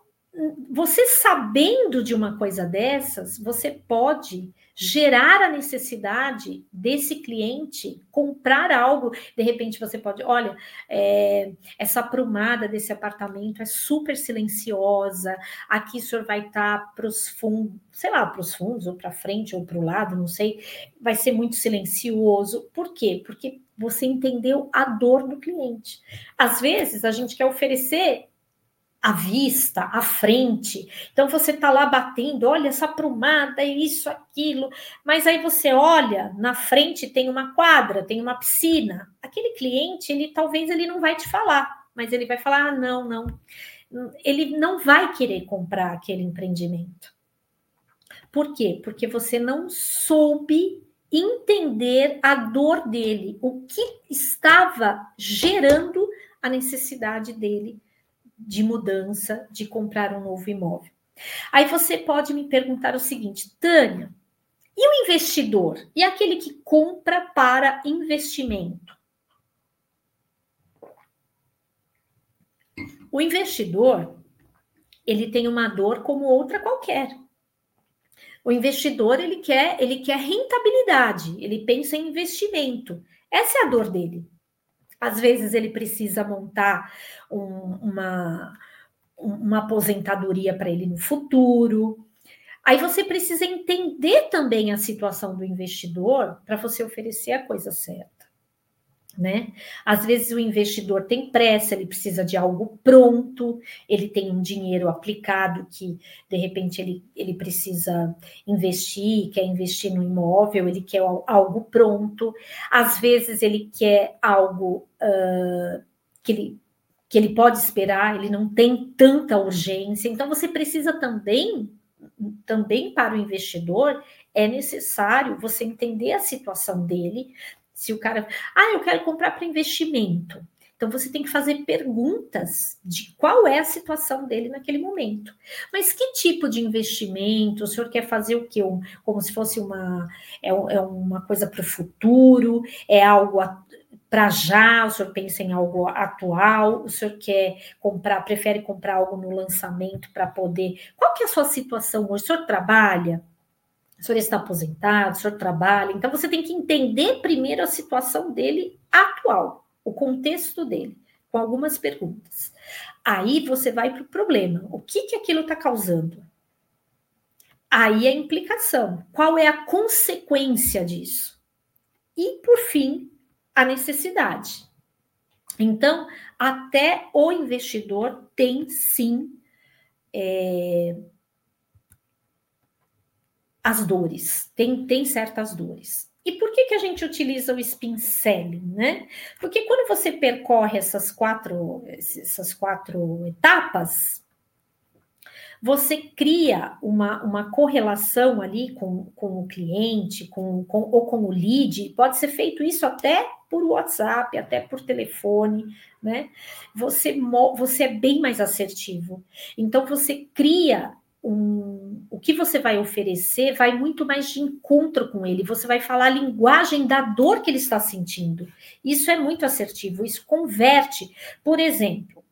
você sabendo de uma coisa dessas, você pode gerar a necessidade desse cliente comprar algo. De repente você pode, olha, é, essa aprumada desse apartamento é super silenciosa. Aqui o senhor vai estar tá para os fundos, sei lá, para os fundos, ou para frente, ou para o lado, não sei. Vai ser muito silencioso. Por quê? Porque você entendeu a dor do cliente. Às vezes a gente quer oferecer à vista, à frente. Então você está lá batendo, olha essa aprumada, isso, aquilo. Mas aí você olha, na frente tem uma quadra, tem uma piscina. Aquele cliente, ele talvez ele não vai te falar, mas ele vai falar: ah, não, não. Ele não vai querer comprar aquele empreendimento. Por quê? Porque você não soube entender a dor dele, o que estava gerando a necessidade dele de mudança, de comprar um novo imóvel. Aí você pode me perguntar o seguinte, Tânia, e o investidor? E aquele que compra para investimento? O investidor, ele tem uma dor como outra qualquer. O investidor, ele quer, ele quer rentabilidade, ele pensa em investimento. Essa é a dor dele. Às vezes ele precisa montar um, uma, uma aposentadoria para ele no futuro. Aí você precisa entender também a situação do investidor para você oferecer a coisa certa né? Às vezes o investidor tem pressa, ele precisa de algo pronto, ele tem um dinheiro aplicado que de repente ele, ele precisa investir, quer investir no imóvel, ele quer algo pronto. Às vezes ele quer algo uh, que ele que ele pode esperar, ele não tem tanta urgência. Então você precisa também também para o investidor é necessário você entender a situação dele, se o cara, ah, eu quero comprar para investimento. Então você tem que fazer perguntas de qual é a situação dele naquele momento. Mas que tipo de investimento? O senhor quer fazer o quê? Um, como se fosse uma é, é uma coisa para o futuro? É algo para já? O senhor pensa em algo atual? O senhor quer comprar, prefere comprar algo no lançamento para poder? Qual que é a sua situação hoje? O senhor trabalha? O senhor está aposentado, o senhor trabalha. Então, você tem que entender primeiro a situação dele atual, o contexto dele, com algumas perguntas. Aí você vai para o problema. O que, que aquilo está causando? Aí a implicação. Qual é a consequência disso? E, por fim, a necessidade. Então, até o investidor tem sim. É, as dores, tem, tem certas dores. E por que, que a gente utiliza o spin selling, né? Porque quando você percorre essas quatro, essas quatro etapas, você cria uma, uma correlação ali com, com o cliente, com, com, ou com o lead, pode ser feito isso até por WhatsApp, até por telefone, né? Você, você é bem mais assertivo. Então, você cria um, o que você vai oferecer vai muito mais de encontro com ele. Você vai falar a linguagem da dor que ele está sentindo. Isso é muito assertivo, isso converte. Por exemplo,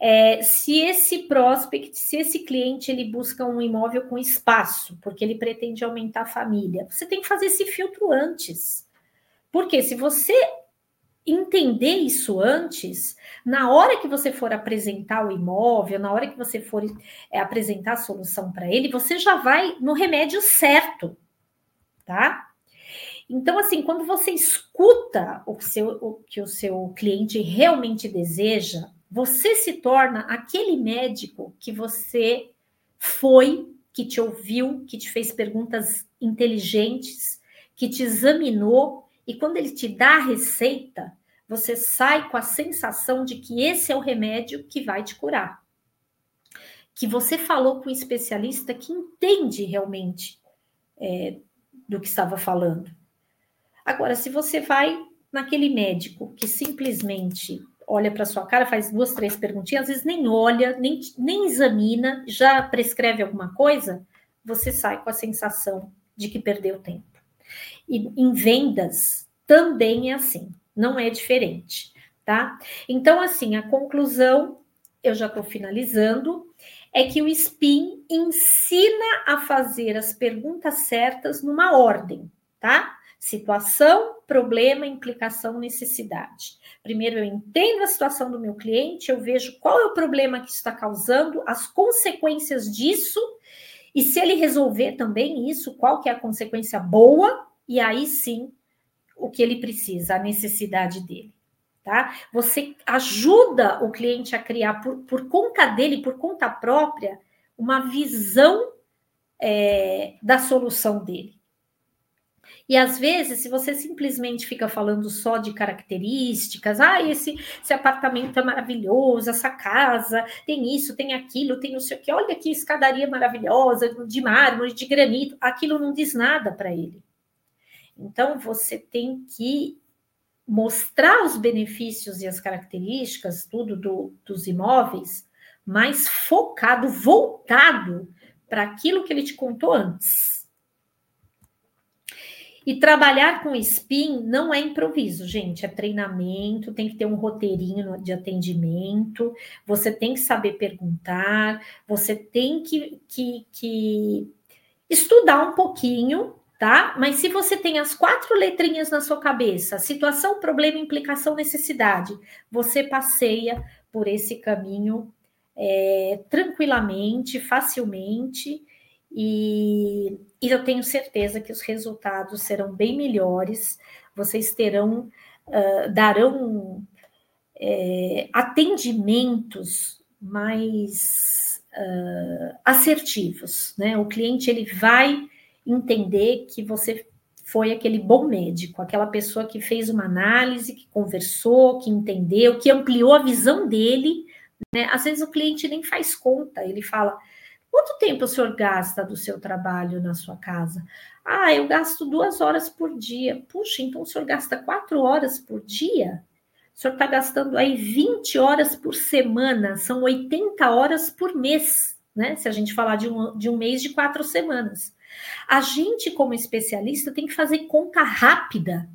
é, se esse prospect, se esse cliente ele busca um imóvel com espaço, porque ele pretende aumentar a família, você tem que fazer esse filtro antes. Porque se você entender isso antes, na hora que você for apresentar o imóvel, na hora que você for é, apresentar a solução para ele, você já vai no remédio certo, tá? Então, assim, quando você escuta o, seu, o que o seu cliente realmente deseja, você se torna aquele médico que você foi, que te ouviu, que te fez perguntas inteligentes, que te examinou e quando ele te dá a receita, você sai com a sensação de que esse é o remédio que vai te curar. Que você falou com um especialista que entende realmente é, do que estava falando. Agora, se você vai naquele médico que simplesmente olha para sua cara, faz duas, três perguntinhas, às vezes nem olha, nem, nem examina, já prescreve alguma coisa, você sai com a sensação de que perdeu tempo. E em vendas também é assim, não é diferente, tá? Então, assim, a conclusão, eu já estou finalizando, é que o SPIN ensina a fazer as perguntas certas numa ordem, tá? Situação, problema, implicação, necessidade. Primeiro eu entendo a situação do meu cliente, eu vejo qual é o problema que está causando, as consequências disso, e se ele resolver também isso, qual que é a consequência boa, e aí sim o que ele precisa, a necessidade dele. Tá? Você ajuda o cliente a criar por, por conta dele, por conta própria, uma visão é, da solução dele. E às vezes, se você simplesmente fica falando só de características, ah, esse, esse apartamento é maravilhoso, essa casa tem isso, tem aquilo, tem não sei o que, olha que escadaria maravilhosa, de mármore, de granito, aquilo não diz nada para ele. Então, você tem que mostrar os benefícios e as características, tudo do, dos imóveis, mais focado, voltado para aquilo que ele te contou antes. E trabalhar com SPIN não é improviso, gente, é treinamento, tem que ter um roteirinho de atendimento, você tem que saber perguntar, você tem que, que, que estudar um pouquinho tá? Mas se você tem as quatro letrinhas na sua cabeça, situação, problema, implicação, necessidade, você passeia por esse caminho é, tranquilamente, facilmente, E, e eu tenho certeza que os resultados serão bem melhores, vocês terão, uh, darão é, atendimentos mais uh, assertivos, né? O cliente ele vai entender que você foi aquele bom médico, aquela pessoa que fez uma análise, que conversou, que entendeu, que ampliou a visão dele. Né? Às vezes o cliente nem faz conta, ele fala: quanto tempo o senhor gasta do seu trabalho na sua casa? Ah, eu gasto duas horas por dia. Puxa, então o senhor gasta quatro horas por dia? O senhor está gastando aí 20 horas por semana, são 80 horas por mês, né? Se a gente falar de um, de um mês de quatro semanas. A gente, como especialista, tem que fazer conta rápida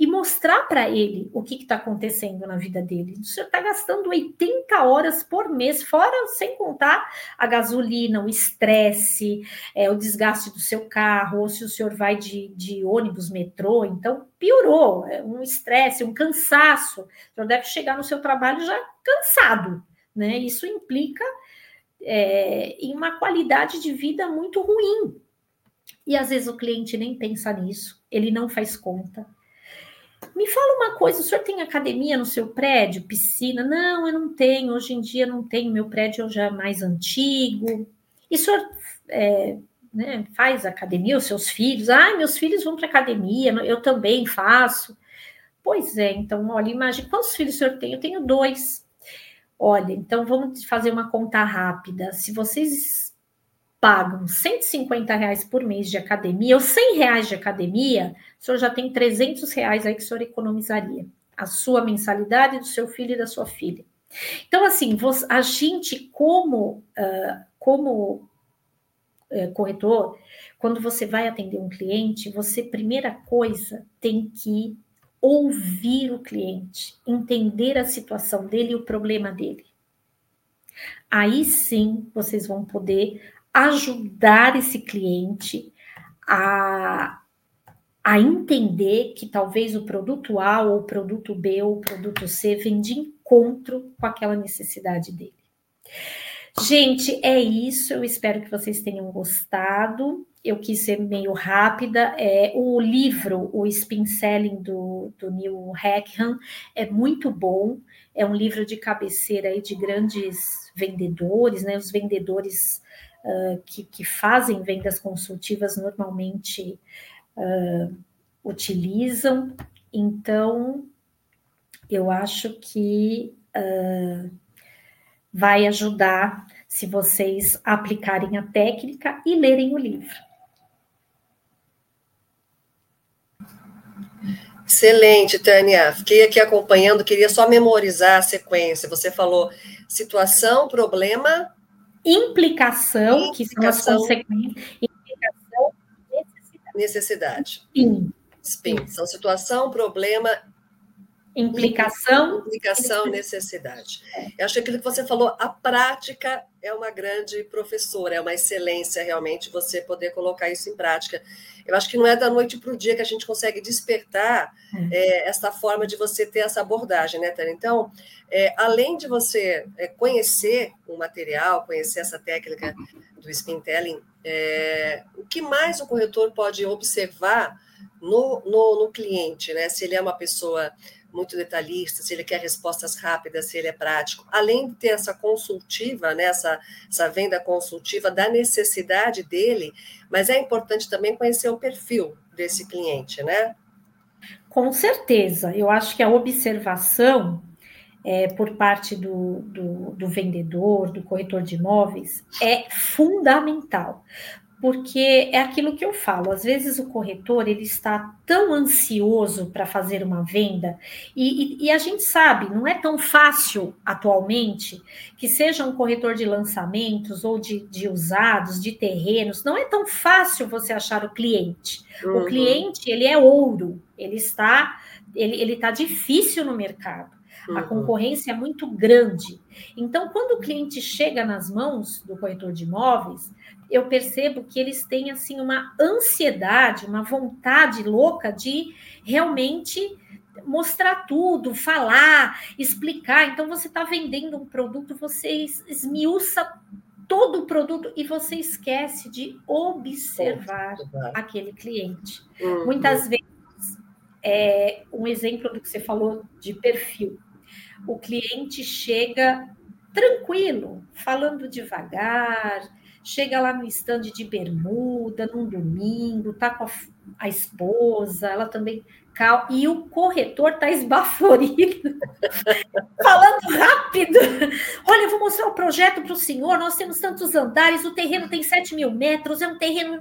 e mostrar para ele o que está acontecendo na vida dele. O senhor está gastando 80 horas por mês, fora sem contar a gasolina, o estresse, é, o desgaste do seu carro, ou se o senhor vai de, de ônibus, metrô, então piorou, é um estresse, um cansaço. O senhor deve chegar no seu trabalho já cansado, né? Isso implica é, em uma qualidade de vida muito ruim. E às vezes o cliente nem pensa nisso, ele não faz conta. Me fala uma coisa, o senhor tem academia no seu prédio, piscina? Não, eu não tenho, hoje em dia não tenho, meu prédio já é mais antigo. E o senhor é, né, faz academia, os seus filhos? Ah, meus filhos vão para academia, eu também faço. Pois é, então, olha, imagine, quantos filhos o senhor tem? Eu tenho dois. Olha, então vamos fazer uma conta rápida. Se vocês pagam 150 reais por mês de academia, ou 100 reais de academia, o senhor já tem 300 reais aí que o senhor economizaria. A sua mensalidade do seu filho e da sua filha. Então, assim, a gente, como, como corretor, quando você vai atender um cliente, você, primeira coisa, tem que ouvir o cliente, entender a situação dele e o problema dele. Aí sim vocês vão poder ajudar esse cliente a, a entender que talvez o produto A ou o produto B ou o produto C vem de encontro com aquela necessidade dele. Gente, é isso. Eu espero que vocês tenham gostado. Eu quis ser meio rápida. É, o livro, o Spin Selling do, do Neil Hackham, é muito bom. É um livro de cabeceira aí de grandes vendedores, né? Os vendedores uh, que, que, fazem vendas consultivas normalmente uh, utilizam. Então, eu acho que uh, vai ajudar se vocês aplicarem a técnica e lerem o livro. Excelente, Tânia. Fiquei aqui acompanhando, queria só memorizar a sequência. Você falou situação, problema, implicação, implicação que são as consequências, implicação, necessidade. Spin. São situação, problema, implicação, implicação, necessidade. Eu acho que aquilo que você falou, a prática é uma grande professora, é uma excelência realmente você poder colocar isso em prática. Eu acho que não é da noite para o dia que a gente consegue despertar é. É, essa forma de você ter essa abordagem, né, Tânia? Então, é, além de você é, conhecer o material, conhecer essa técnica do spin telling, é, o que mais o corretor pode observar no, no, no cliente, né? Se ele é uma pessoa muito detalhista, se ele quer respostas rápidas, se ele é prático. Além de ter essa consultiva, né, essa, essa venda consultiva da necessidade dele, mas é importante também conhecer o perfil desse cliente, né? Com certeza. Eu acho que a observação é, por parte do, do, do vendedor, do corretor de imóveis, é fundamental porque é aquilo que eu falo. Às vezes o corretor ele está tão ansioso para fazer uma venda e, e, e, a gente sabe, não é tão fácil atualmente que seja um corretor de lançamentos ou de, de usados, de terrenos, não é tão fácil você achar o cliente. Uhum. O cliente ele é ouro, ele está ele ele está difícil no mercado. Uhum. A concorrência é muito grande. Então, quando o cliente chega nas mãos do corretor de imóveis, eu percebo que eles têm assim uma ansiedade, uma vontade louca de realmente mostrar tudo, falar, explicar. Então você está vendendo um produto, você esmiuça todo o produto e você esquece de observar aquele cliente. Uhum. Muitas vezes, é, um exemplo do que você falou de perfil. O cliente chega tranquilo, falando devagar, chega lá no estande de bermuda, num domingo, tá com a, a esposa, ela também e o corretor está esbaforido, falando rápido. Olha, eu vou mostrar o projeto para o senhor. Nós temos tantos andares, o terreno tem 7 mil metros, é um terreno.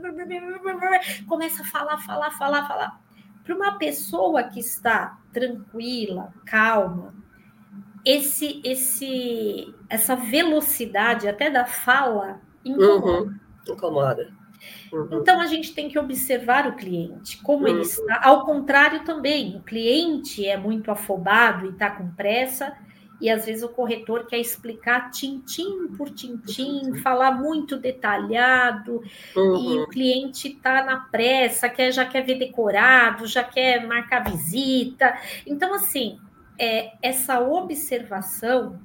Começa a falar, falar, falar, falar. Para uma pessoa que está tranquila, calma, esse, esse, essa velocidade até da fala incomoda. Uhum, incomoda. Uhum. Então a gente tem que observar o cliente, como uhum. ele está. Ao contrário também, o cliente é muito afobado e está com pressa, e às vezes o corretor quer explicar tintim por tintim, uhum. falar muito detalhado, e o uhum. cliente está na pressa, quer, já quer ver decorado, já quer marcar visita. Então, assim, é, essa observação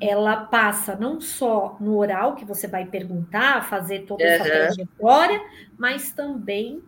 ela passa não só no oral, que você vai perguntar, fazer toda essa trajetória, mas também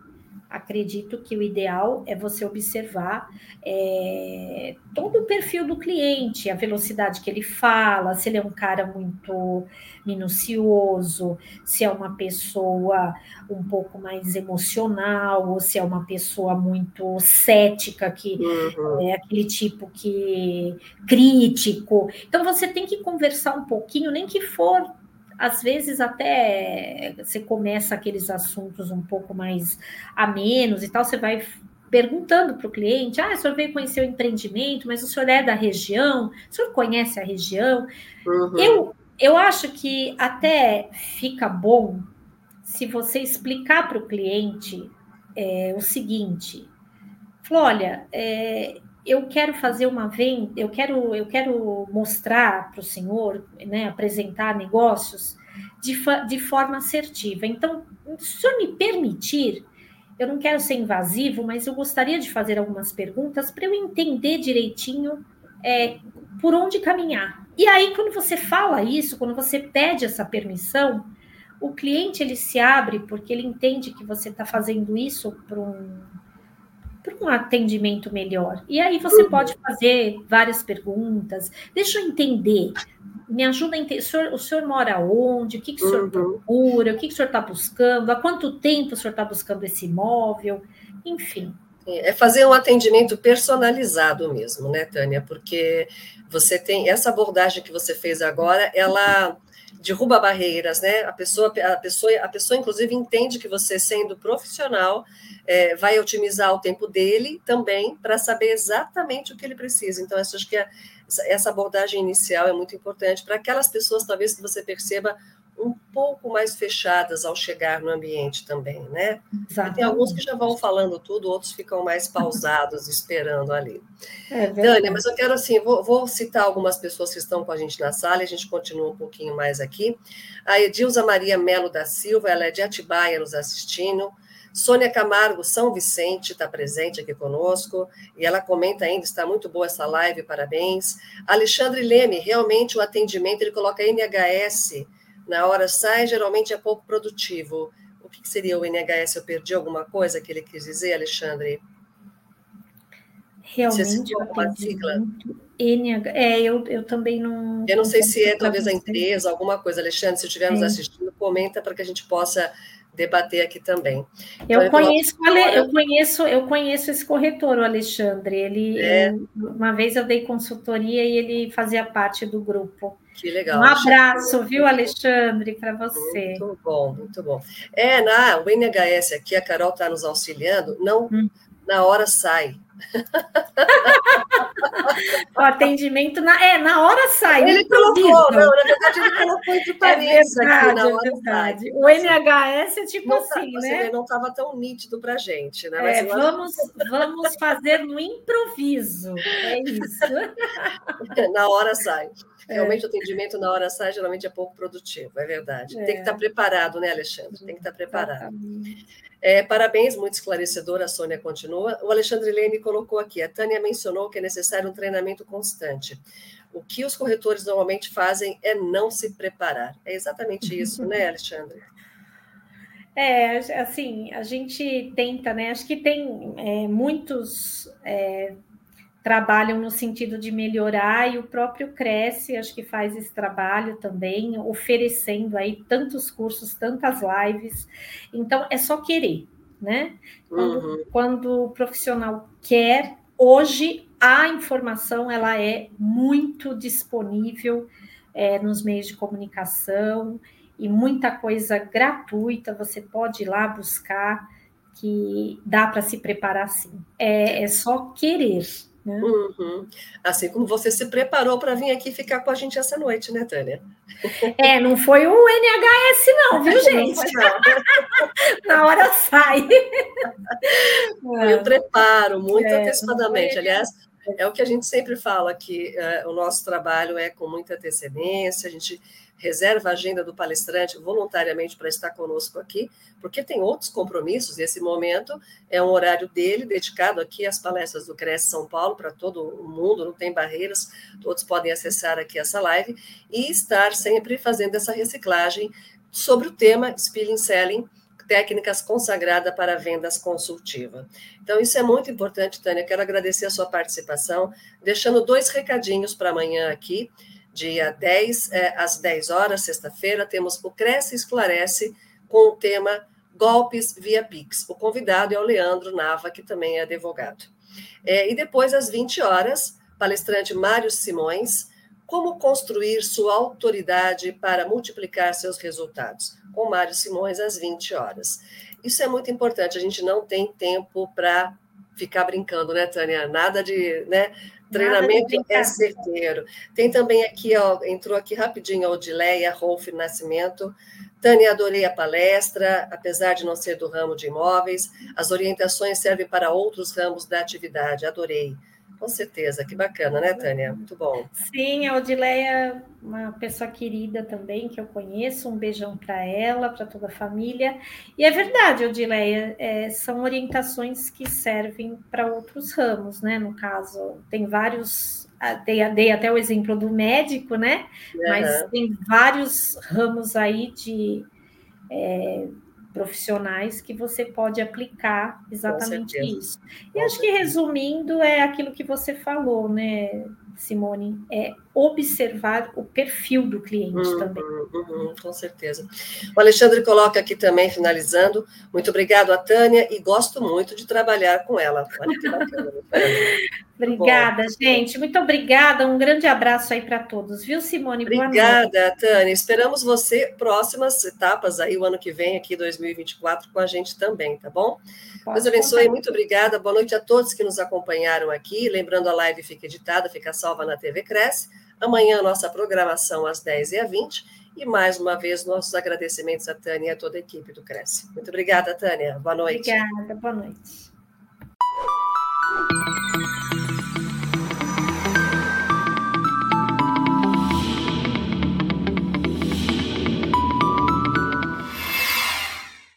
acredito que o ideal é você observar é, todo o perfil do cliente, a velocidade que ele fala, se ele é um cara muito minucioso, se é uma pessoa um pouco mais emocional, ou se é uma pessoa muito cética, que uhum. é aquele tipo que crítico. Então você tem que conversar um pouquinho, nem que for às vezes até você começa aqueles assuntos um pouco mais amenos e tal, você vai perguntando para o cliente: ah, o senhor veio conhecer o empreendimento, mas o senhor é da região, o senhor conhece a região? Uhum. Eu, eu acho que até fica bom se você explicar para o cliente é, o seguinte: falou, olha, é, eu quero fazer uma venda, eu quero, eu quero mostrar para o senhor, né, apresentar negócios de, de forma assertiva. Então, se o senhor me permitir, eu não quero ser invasivo, mas eu gostaria de fazer algumas perguntas para eu entender direitinho é, por onde caminhar. E aí, quando você fala isso, quando você pede essa permissão, o cliente ele se abre porque ele entende que você está fazendo isso para um para um atendimento melhor. E aí você uhum. pode fazer várias perguntas. Deixa eu entender. Me ajuda a entender. O senhor, o senhor mora onde? O que, que o senhor uhum. procura? O que, que o senhor está buscando? Há quanto tempo o senhor está buscando esse imóvel? Enfim. É fazer um atendimento personalizado mesmo, né, Tânia? Porque você tem essa abordagem que você fez agora, ela derruba barreiras, né? A pessoa, a pessoa, a pessoa, inclusive, entende que você, sendo profissional, é, vai otimizar o tempo dele também para saber exatamente o que ele precisa. Então, acho que a, essa abordagem inicial é muito importante para aquelas pessoas, talvez, que você perceba um pouco mais fechadas ao chegar no ambiente também, né? Tem alguns que já vão falando tudo, outros ficam mais pausados, esperando ali. É Dani, mas eu quero assim, vou, vou, citar algumas pessoas que estão com a gente na sala, a gente continua um pouquinho mais aqui. A Edilza Maria Melo da Silva, ela é de Atibaia nos assistindo. Sônia Camargo, São Vicente, está presente aqui conosco, e ela comenta ainda, está muito boa essa live, parabéns. Alexandre Leme, realmente o atendimento, ele coloca NHS, na hora sai, geralmente é pouco produtivo. O que seria o NHS? Eu perdi alguma coisa que ele quis dizer, Alexandre? Realmente, alguma sigla? NH... É, eu, eu também não. Eu não sei se é talvez a empresa, alguma coisa. Alexandre, se estiver nos é. assistindo, comenta para que a gente possa debater aqui também. Eu então, conheço, eu conheço, eu conheço esse corretor, o Alexandre. Ele, é. uma vez eu dei consultoria e ele fazia parte do grupo. Que legal. Um abraço, viu, Alexandre, para você. Muito bom, muito bom. É, na o NHS aqui, a Carol está nos auxiliando, não hum. na hora sai. O atendimento na, é, na hora sai. Ele colocou, não, na verdade ele colocou entre parênteses é aqui na hora é verdade. O NHS é tipo não tá, assim, tá, né? não estava tão nítido para gente, né? Mas é, vamos, vamos fazer no improviso, é isso. na hora sai. É. Realmente é. o atendimento na hora sai geralmente é pouco produtivo, é verdade. É. Tem que estar preparado, né, Alexandre? Tem que estar preparado. Exatamente. É, parabéns, muito esclarecedor, a Sônia continua. O Alexandre Leme colocou aqui, a Tânia mencionou que é necessário um treinamento constante. O que os corretores normalmente fazem é não se preparar. É exatamente isso, né, Alexandre? É, assim, a gente tenta, né? Acho que tem é, muitos é, trabalham no sentido de melhorar e o próprio Cresce, acho que faz esse trabalho também, oferecendo aí tantos cursos, tantas lives. Então, é só querer, né? Quando, uhum. quando o profissional quer, hoje a informação ela é muito disponível é, nos meios de comunicação e muita coisa gratuita, você pode ir lá buscar que dá para se preparar sim. É, é só querer, né? Uhum. Assim como você se preparou para vir aqui ficar com a gente essa noite, né, Tânia? É, não foi o NHS, não, viu, gente? Na hora sai. O preparo, muito é, antecipadamente. Aliás, é o que a gente sempre fala, que uh, o nosso trabalho é com muita antecedência, a gente reserva a agenda do palestrante voluntariamente para estar conosco aqui, porque tem outros compromissos. Esse momento é um horário dele dedicado aqui às palestras do Cresce São Paulo para todo o mundo, não tem barreiras, todos podem acessar aqui essa live e estar sempre fazendo essa reciclagem sobre o tema Spilling Selling, técnicas consagradas para vendas consultiva. Então, isso é muito importante, Tânia. Quero agradecer a sua participação, deixando dois recadinhos para amanhã aqui dia 10, é, às 10 horas, sexta-feira, temos o Cresce Esclarece com o tema Golpes via Pix. O convidado é o Leandro Nava, que também é advogado. É, e depois, às 20 horas, palestrante Mário Simões, como construir sua autoridade para multiplicar seus resultados, com Mário Simões, às 20 horas. Isso é muito importante, a gente não tem tempo para ficar brincando, né, Tânia? Nada de, né? Treinamento é certeiro. Tem também aqui, ó, entrou aqui rapidinho a Odileia Rolf Nascimento. Tânia, adorei a palestra, apesar de não ser do ramo de imóveis, as orientações servem para outros ramos da atividade, adorei. Com certeza, que bacana, né, Tânia? Muito bom. Sim, a Odileia, uma pessoa querida também, que eu conheço, um beijão para ela, para toda a família. E é verdade, Odileia, é, são orientações que servem para outros ramos, né? No caso, tem vários, dei, dei até o exemplo do médico, né? Uhum. Mas tem vários ramos aí de. É, profissionais que você pode aplicar exatamente isso. E Com acho certeza. que resumindo é aquilo que você falou, né, Simone, é observar o perfil do cliente uhum, também. Uhum, com certeza. O Alexandre coloca aqui também, finalizando, muito obrigado a Tânia e gosto muito de trabalhar com ela. Olha que bacana. obrigada, Bom. gente. Muito obrigada. Um grande abraço aí para todos, viu, Simone? Obrigada, Tânia. Esperamos você próximas etapas aí o ano que vem, aqui 2024, com a gente também, tá bom? Deus abençoe, muito obrigada. Boa noite a todos que nos acompanharam aqui. Lembrando, a live fica editada, fica salva na TV Cresce. Amanhã, nossa programação às 10h20. E mais uma vez, nossos agradecimentos a Tânia e a toda a equipe do Cresce. Muito obrigada, Tânia. Boa noite. Obrigada, boa noite.